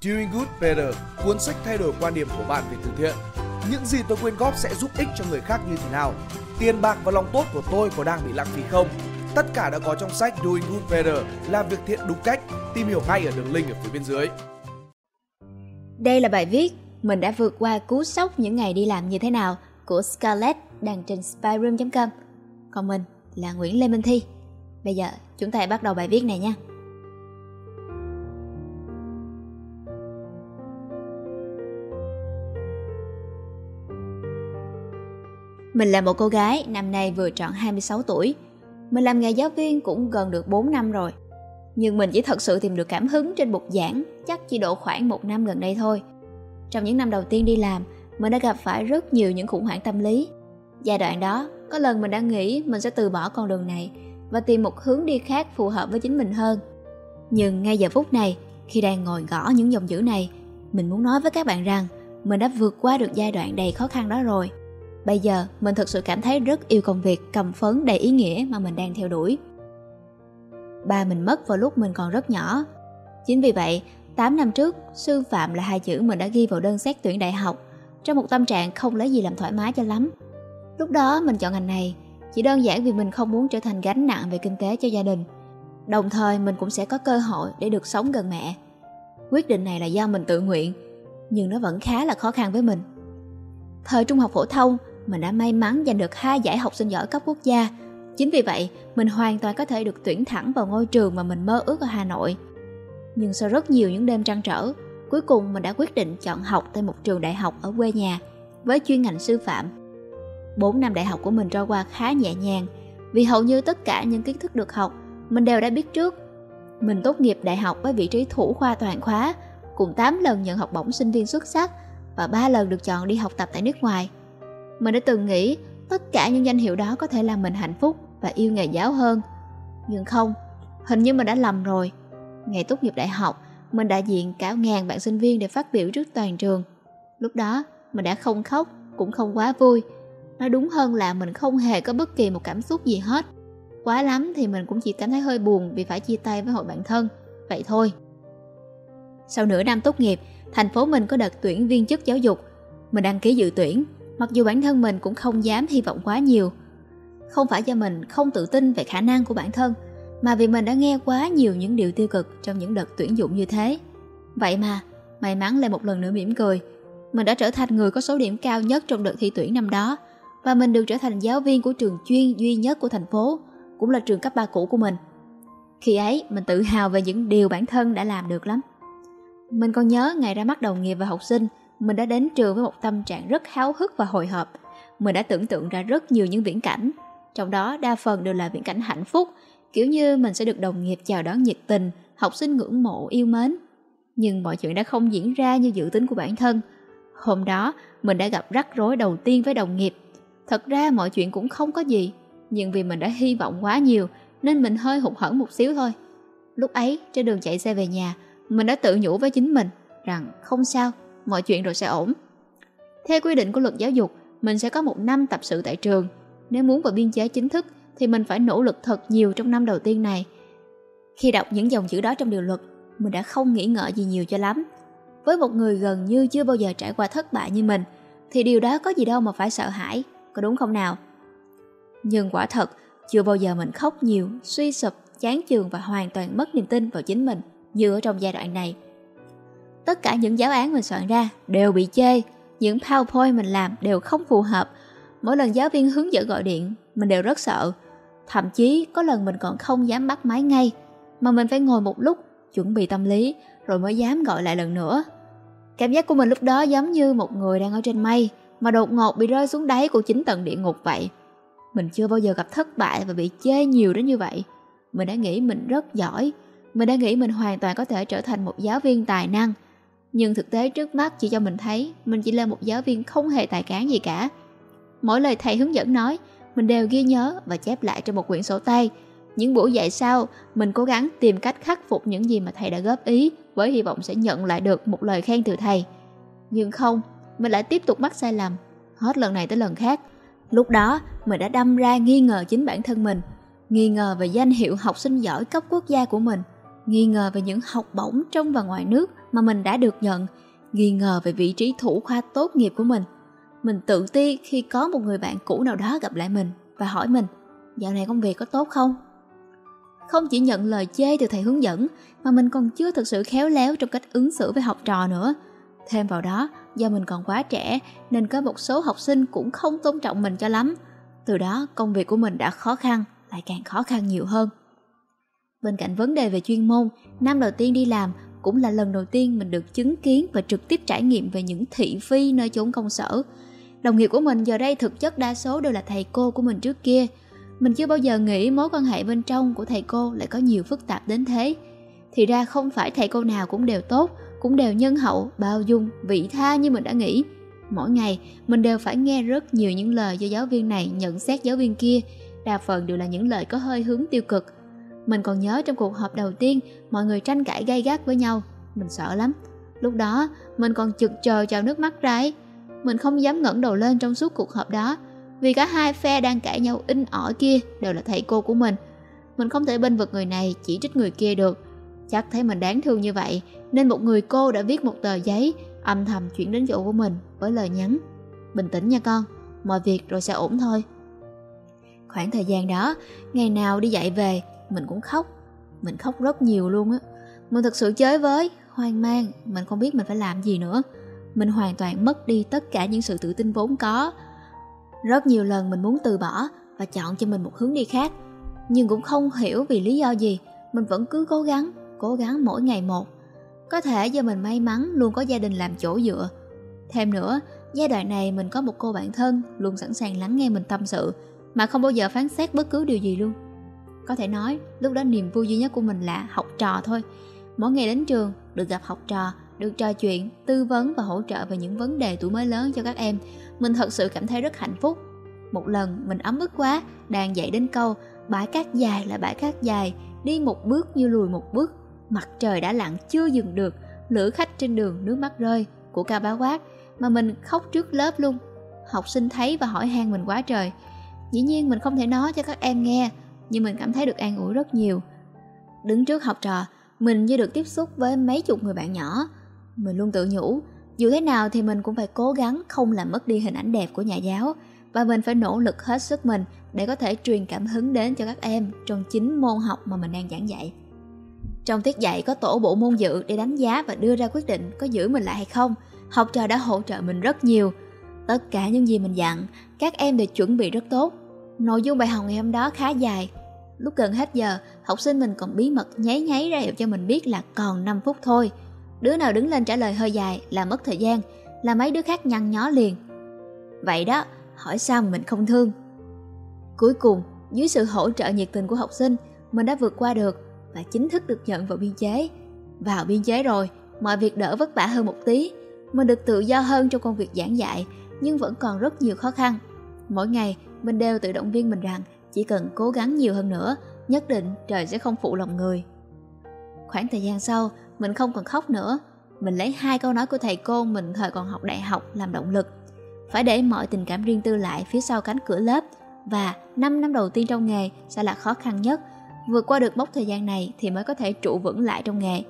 Doing Good Better, cuốn sách thay đổi quan điểm của bạn về từ thiện. Những gì tôi quyên góp sẽ giúp ích cho người khác như thế nào? Tiền bạc và lòng tốt của tôi có đang bị lãng phí không? Tất cả đã có trong sách Doing Good Better, làm việc thiện đúng cách. Tìm hiểu ngay ở đường link ở phía bên dưới. Đây là bài viết Mình đã vượt qua cú sốc những ngày đi làm như thế nào của Scarlett đăng trên spyroom.com. Còn mình là Nguyễn Lê Minh Thi. Bây giờ chúng ta hãy bắt đầu bài viết này nha. Mình là một cô gái, năm nay vừa tròn 26 tuổi. Mình làm nghề giáo viên cũng gần được 4 năm rồi. Nhưng mình chỉ thật sự tìm được cảm hứng trên bục giảng chắc chỉ độ khoảng một năm gần đây thôi. Trong những năm đầu tiên đi làm, mình đã gặp phải rất nhiều những khủng hoảng tâm lý. Giai đoạn đó, có lần mình đã nghĩ mình sẽ từ bỏ con đường này và tìm một hướng đi khác phù hợp với chính mình hơn. Nhưng ngay giờ phút này, khi đang ngồi gõ những dòng chữ này, mình muốn nói với các bạn rằng mình đã vượt qua được giai đoạn đầy khó khăn đó rồi. Bây giờ mình thực sự cảm thấy rất yêu công việc cầm phấn đầy ý nghĩa mà mình đang theo đuổi. Ba mình mất vào lúc mình còn rất nhỏ. Chính vì vậy, 8 năm trước, sư phạm là hai chữ mình đã ghi vào đơn xét tuyển đại học trong một tâm trạng không lấy gì làm thoải mái cho lắm. Lúc đó mình chọn ngành này chỉ đơn giản vì mình không muốn trở thành gánh nặng về kinh tế cho gia đình. Đồng thời mình cũng sẽ có cơ hội để được sống gần mẹ. Quyết định này là do mình tự nguyện, nhưng nó vẫn khá là khó khăn với mình. Thời trung học phổ thông, mình đã may mắn giành được hai giải học sinh giỏi cấp quốc gia. Chính vì vậy, mình hoàn toàn có thể được tuyển thẳng vào ngôi trường mà mình mơ ước ở Hà Nội. Nhưng sau rất nhiều những đêm trăn trở, cuối cùng mình đã quyết định chọn học tại một trường đại học ở quê nhà với chuyên ngành sư phạm. 4 năm đại học của mình trôi qua khá nhẹ nhàng vì hầu như tất cả những kiến thức được học mình đều đã biết trước. Mình tốt nghiệp đại học với vị trí thủ khoa toàn khóa, cùng 8 lần nhận học bổng sinh viên xuất sắc và 3 lần được chọn đi học tập tại nước ngoài. Mình đã từng nghĩ tất cả những danh hiệu đó có thể làm mình hạnh phúc và yêu nghề giáo hơn. Nhưng không, hình như mình đã lầm rồi. Ngày tốt nghiệp đại học, mình đại diện cả ngàn bạn sinh viên để phát biểu trước toàn trường. Lúc đó, mình đã không khóc, cũng không quá vui. Nói đúng hơn là mình không hề có bất kỳ một cảm xúc gì hết. Quá lắm thì mình cũng chỉ cảm thấy hơi buồn vì phải chia tay với hội bạn thân. Vậy thôi. Sau nửa năm tốt nghiệp, thành phố mình có đợt tuyển viên chức giáo dục. Mình đăng ký dự tuyển, mặc dù bản thân mình cũng không dám hy vọng quá nhiều. Không phải do mình không tự tin về khả năng của bản thân, mà vì mình đã nghe quá nhiều những điều tiêu cực trong những đợt tuyển dụng như thế. Vậy mà, may mắn lại một lần nữa mỉm cười. Mình đã trở thành người có số điểm cao nhất trong đợt thi tuyển năm đó và mình được trở thành giáo viên của trường chuyên duy nhất của thành phố, cũng là trường cấp 3 cũ của mình. Khi ấy, mình tự hào về những điều bản thân đã làm được lắm. Mình còn nhớ ngày ra mắt đồng nghiệp và học sinh, mình đã đến trường với một tâm trạng rất háo hức và hồi hộp. Mình đã tưởng tượng ra rất nhiều những viễn cảnh, trong đó đa phần đều là viễn cảnh hạnh phúc, kiểu như mình sẽ được đồng nghiệp chào đón nhiệt tình, học sinh ngưỡng mộ yêu mến. Nhưng mọi chuyện đã không diễn ra như dự tính của bản thân. Hôm đó, mình đã gặp rắc rối đầu tiên với đồng nghiệp. Thật ra mọi chuyện cũng không có gì, nhưng vì mình đã hy vọng quá nhiều nên mình hơi hụt hẫng một xíu thôi. Lúc ấy, trên đường chạy xe về nhà, mình đã tự nhủ với chính mình rằng không sao, mọi chuyện rồi sẽ ổn. Theo quy định của luật giáo dục, mình sẽ có một năm tập sự tại trường. Nếu muốn vào biên chế chính thức thì mình phải nỗ lực thật nhiều trong năm đầu tiên này. Khi đọc những dòng chữ đó trong điều luật, mình đã không nghĩ ngợi gì nhiều cho lắm. Với một người gần như chưa bao giờ trải qua thất bại như mình, thì điều đó có gì đâu mà phải sợ hãi, có đúng không nào? Nhưng quả thật, chưa bao giờ mình khóc nhiều, suy sụp, chán chường và hoàn toàn mất niềm tin vào chính mình như ở trong giai đoạn này. Tất cả những giáo án mình soạn ra đều bị chê, những PowerPoint mình làm đều không phù hợp. Mỗi lần giáo viên hướng dẫn gọi điện, mình đều rất sợ. Thậm chí có lần mình còn không dám bắt máy ngay, mà mình phải ngồi một lúc, chuẩn bị tâm lý, rồi mới dám gọi lại lần nữa. Cảm giác của mình lúc đó giống như một người đang ở trên mây, mà đột ngột bị rơi xuống đáy của chính tận địa ngục vậy. Mình chưa bao giờ gặp thất bại và bị chê nhiều đến như vậy. Mình đã nghĩ mình rất giỏi, mình đã nghĩ mình hoàn toàn có thể trở thành một giáo viên tài năng. Nhưng thực tế trước mắt chỉ cho mình thấy mình chỉ là một giáo viên không hề tài cán gì cả. Mỗi lời thầy hướng dẫn nói, mình đều ghi nhớ và chép lại trong một quyển sổ tay. Những buổi dạy sau, mình cố gắng tìm cách khắc phục những gì mà thầy đã góp ý với hy vọng sẽ nhận lại được một lời khen từ thầy. Nhưng không, mình lại tiếp tục mắc sai lầm, hết lần này tới lần khác. Lúc đó, mình đã đâm ra nghi ngờ chính bản thân mình, nghi ngờ về danh hiệu học sinh giỏi cấp quốc gia của mình, nghi ngờ về những học bổng trong và ngoài nước mà mình đã được nhận, nghi ngờ về vị trí thủ khoa tốt nghiệp của mình. Mình tự ti khi có một người bạn cũ nào đó gặp lại mình và hỏi mình, dạo này công việc có tốt không? Không chỉ nhận lời chê từ thầy hướng dẫn, mà mình còn chưa thực sự khéo léo trong cách ứng xử với học trò nữa. Thêm vào đó, do mình còn quá trẻ nên có một số học sinh cũng không tôn trọng mình cho lắm. Từ đó công việc của mình đã khó khăn, lại càng khó khăn nhiều hơn. Bên cạnh vấn đề về chuyên môn, năm đầu tiên đi làm cũng là lần đầu tiên mình được chứng kiến và trực tiếp trải nghiệm về những thị phi nơi chốn công sở. Đồng nghiệp của mình giờ đây thực chất đa số đều là thầy cô của mình trước kia. Mình chưa bao giờ nghĩ mối quan hệ bên trong của thầy cô lại có nhiều phức tạp đến thế. Thì ra không phải thầy cô nào cũng đều tốt, cũng đều nhân hậu, bao dung, vị tha như mình đã nghĩ. Mỗi ngày, mình đều phải nghe rất nhiều những lời do giáo viên này nhận xét giáo viên kia, đa phần đều là những lời có hơi hướng tiêu cực. Mình còn nhớ trong cuộc họp đầu tiên, mọi người tranh cãi gay gắt với nhau. Mình sợ lắm. Lúc đó, mình còn chực chờ trào nước mắt ra ấy. Mình không dám ngẩng đầu lên trong suốt cuộc họp đó, vì cả hai phe đang cãi nhau in ỏi kia đều là thầy cô của mình. Mình không thể bên vực người này chỉ trích người kia được. Chắc thấy mình đáng thương như vậy, nên một người cô đã viết một tờ giấy âm thầm chuyển đến chỗ của mình với lời nhắn. Bình tĩnh nha con, mọi việc rồi sẽ ổn thôi. Khoảng thời gian đó, ngày nào đi dạy về, mình cũng khóc. Mình khóc rất nhiều luôn á. Mình thật sự chới với, hoang mang, mình không biết mình phải làm gì nữa. Mình hoàn toàn mất đi tất cả những sự tự tin vốn có. Rất nhiều lần mình muốn từ bỏ và chọn cho mình một hướng đi khác. Nhưng cũng không hiểu vì lý do gì, mình vẫn cứ cố gắng, cố gắng mỗi ngày một. Có thể do mình may mắn luôn có gia đình làm chỗ dựa. Thêm nữa, giai đoạn này mình có một cô bạn thân luôn sẵn sàng lắng nghe mình tâm sự mà không bao giờ phán xét bất cứ điều gì luôn. Có thể nói, lúc đó niềm vui duy nhất của mình là học trò thôi. Mỗi ngày đến trường, được gặp học trò, được trò chuyện, tư vấn và hỗ trợ về những vấn đề tuổi mới lớn cho các em, mình thật sự cảm thấy rất hạnh phúc. Một lần mình ấm ức quá, đang dậy đến câu bãi cát dài là bãi cát dài, đi một bước như lùi một bước. Mặt trời đã lặn chưa dừng được, lữ khách trên đường nước mắt rơi của ca bá quát mà mình khóc trước lớp luôn. Học sinh thấy và hỏi han mình quá trời. Dĩ nhiên mình không thể nói cho các em nghe, nhưng mình cảm thấy được an ủi rất nhiều. Đứng trước học trò, mình như được tiếp xúc với mấy chục người bạn nhỏ. Mình luôn tự nhủ, dù thế nào thì mình cũng phải cố gắng không làm mất đi hình ảnh đẹp của nhà giáo và mình phải nỗ lực hết sức mình để có thể truyền cảm hứng đến cho các em trong chính môn học mà mình đang giảng dạy. Trong tiết dạy có tổ bộ môn dự để đánh giá và đưa ra quyết định có giữ mình lại hay không. Học trò đã hỗ trợ mình rất nhiều. Tất cả những gì mình dặn, các em đều chuẩn bị rất tốt. Nội dung bài học ngày hôm đó khá dài. Lúc gần hết giờ, học sinh mình còn bí mật nháy nháy ra hiệu cho mình biết là còn 5 phút thôi. Đứa nào đứng lên trả lời hơi dài là mất thời gian, là mấy đứa khác nhăn nhó liền. Vậy đó, hỏi sao mình không thương. Cuối cùng, dưới sự hỗ trợ nhiệt tình của học sinh, mình đã vượt qua được và chính thức được nhận vào biên chế. Vào biên chế rồi, mọi việc đỡ vất vả hơn một tí. Mình được tự do hơn trong công việc giảng dạy, nhưng vẫn còn rất nhiều khó khăn. Mỗi ngày, mình đều tự động viên mình rằng chỉ cần cố gắng nhiều hơn nữa, nhất định trời sẽ không phụ lòng người. Khoảng thời gian sau, mình không còn khóc nữa. Mình lấy hai câu nói của thầy cô mình thời còn học đại học làm động lực. Phải để mọi tình cảm riêng tư lại phía sau cánh cửa lớp và 5 năm đầu tiên trong nghề sẽ là khó khăn nhất. Vượt qua được mốc thời gian này thì mới có thể trụ vững lại trong nghề.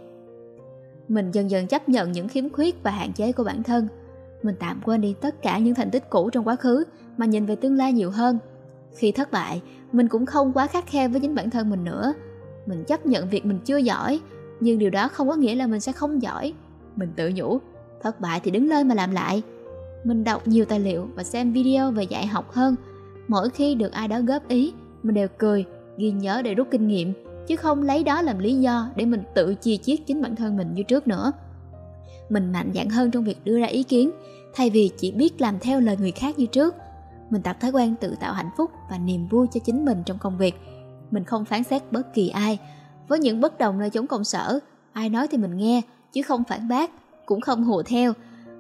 Mình dần dần chấp nhận những khiếm khuyết và hạn chế của bản thân. Mình tạm quên đi tất cả những thành tích cũ trong quá khứ mà nhìn về tương lai nhiều hơn. Khi thất bại, mình cũng không quá khắc khe với chính bản thân mình nữa. Mình chấp nhận việc mình chưa giỏi, nhưng điều đó không có nghĩa là mình sẽ không giỏi. Mình tự nhủ, thất bại thì đứng lên mà làm lại. Mình đọc nhiều tài liệu và xem video về dạy học hơn. Mỗi khi được ai đó góp ý, mình đều cười, ghi nhớ để rút kinh nghiệm, chứ không lấy đó làm lý do để mình tự chi chiết chính bản thân mình như trước nữa. Mình mạnh dạn hơn trong việc đưa ra ý kiến, thay vì chỉ biết làm theo lời người khác như trước. Mình tập thói quen tự tạo hạnh phúc và niềm vui cho chính mình trong công việc. Mình không phán xét bất kỳ ai. Với những bất đồng nơi chốn công sở, ai nói thì mình nghe, chứ không phản bác, cũng không hùa theo.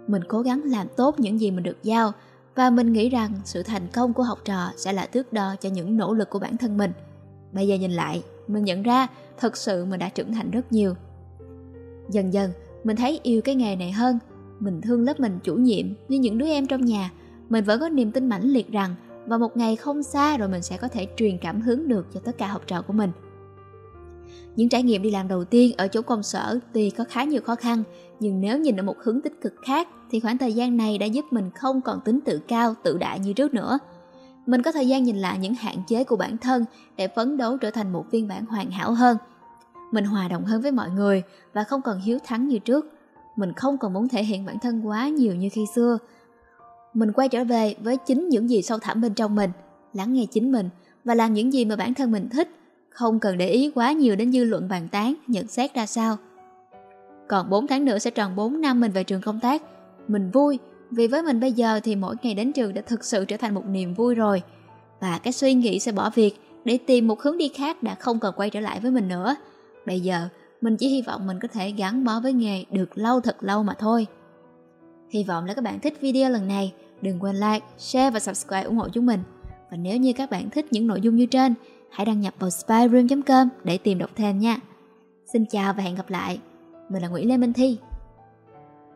Mình cố gắng làm tốt những gì mình được giao, và mình nghĩ rằng sự thành công của học trò sẽ là thước đo cho những nỗ lực của bản thân mình. Bây giờ nhìn lại, mình nhận ra thật sự mình đã trưởng thành rất nhiều. Dần dần, mình thấy yêu cái nghề này hơn. Mình thương lớp mình chủ nhiệm như những đứa em trong nhà. Mình vẫn có niềm tin mãnh liệt rằng và một ngày không xa rồi mình sẽ có thể truyền cảm hứng được cho tất cả học trò của mình. Những trải nghiệm đi làm đầu tiên ở chỗ công sở tuy có khá nhiều khó khăn, nhưng nếu nhìn ở một hướng tích cực khác thì khoảng thời gian này đã giúp mình không còn tính tự cao, tự đại như trước nữa. Mình có thời gian nhìn lại những hạn chế của bản thân để phấn đấu trở thành một phiên bản hoàn hảo hơn. Mình hòa đồng hơn với mọi người và không còn hiếu thắng như trước. Mình không còn muốn thể hiện bản thân quá nhiều như khi xưa. Mình quay trở về với chính những gì sâu thẳm bên trong mình, lắng nghe chính mình và làm những gì mà bản thân mình thích, không cần để ý quá nhiều đến dư luận bàn tán, nhận xét ra sao. Còn 4 tháng nữa sẽ tròn 4 năm mình về trường công tác. Mình vui, vì với mình bây giờ thì mỗi ngày đến trường đã thực sự trở thành một niềm vui rồi. Và cái suy nghĩ sẽ bỏ việc để tìm một hướng đi khác đã không còn quay trở lại với mình nữa. Bây giờ, mình chỉ hy vọng mình có thể gắn bó với nghề được lâu thật lâu mà thôi. Hy vọng là các bạn thích video lần này. Đừng quên like, share và subscribe ủng hộ chúng mình. Và nếu như các bạn thích những nội dung như trên, hãy đăng nhập vào spyroom.com để tìm đọc thêm nha. Xin chào và hẹn gặp lại. Mình là Nguyễn Lê Minh Thi.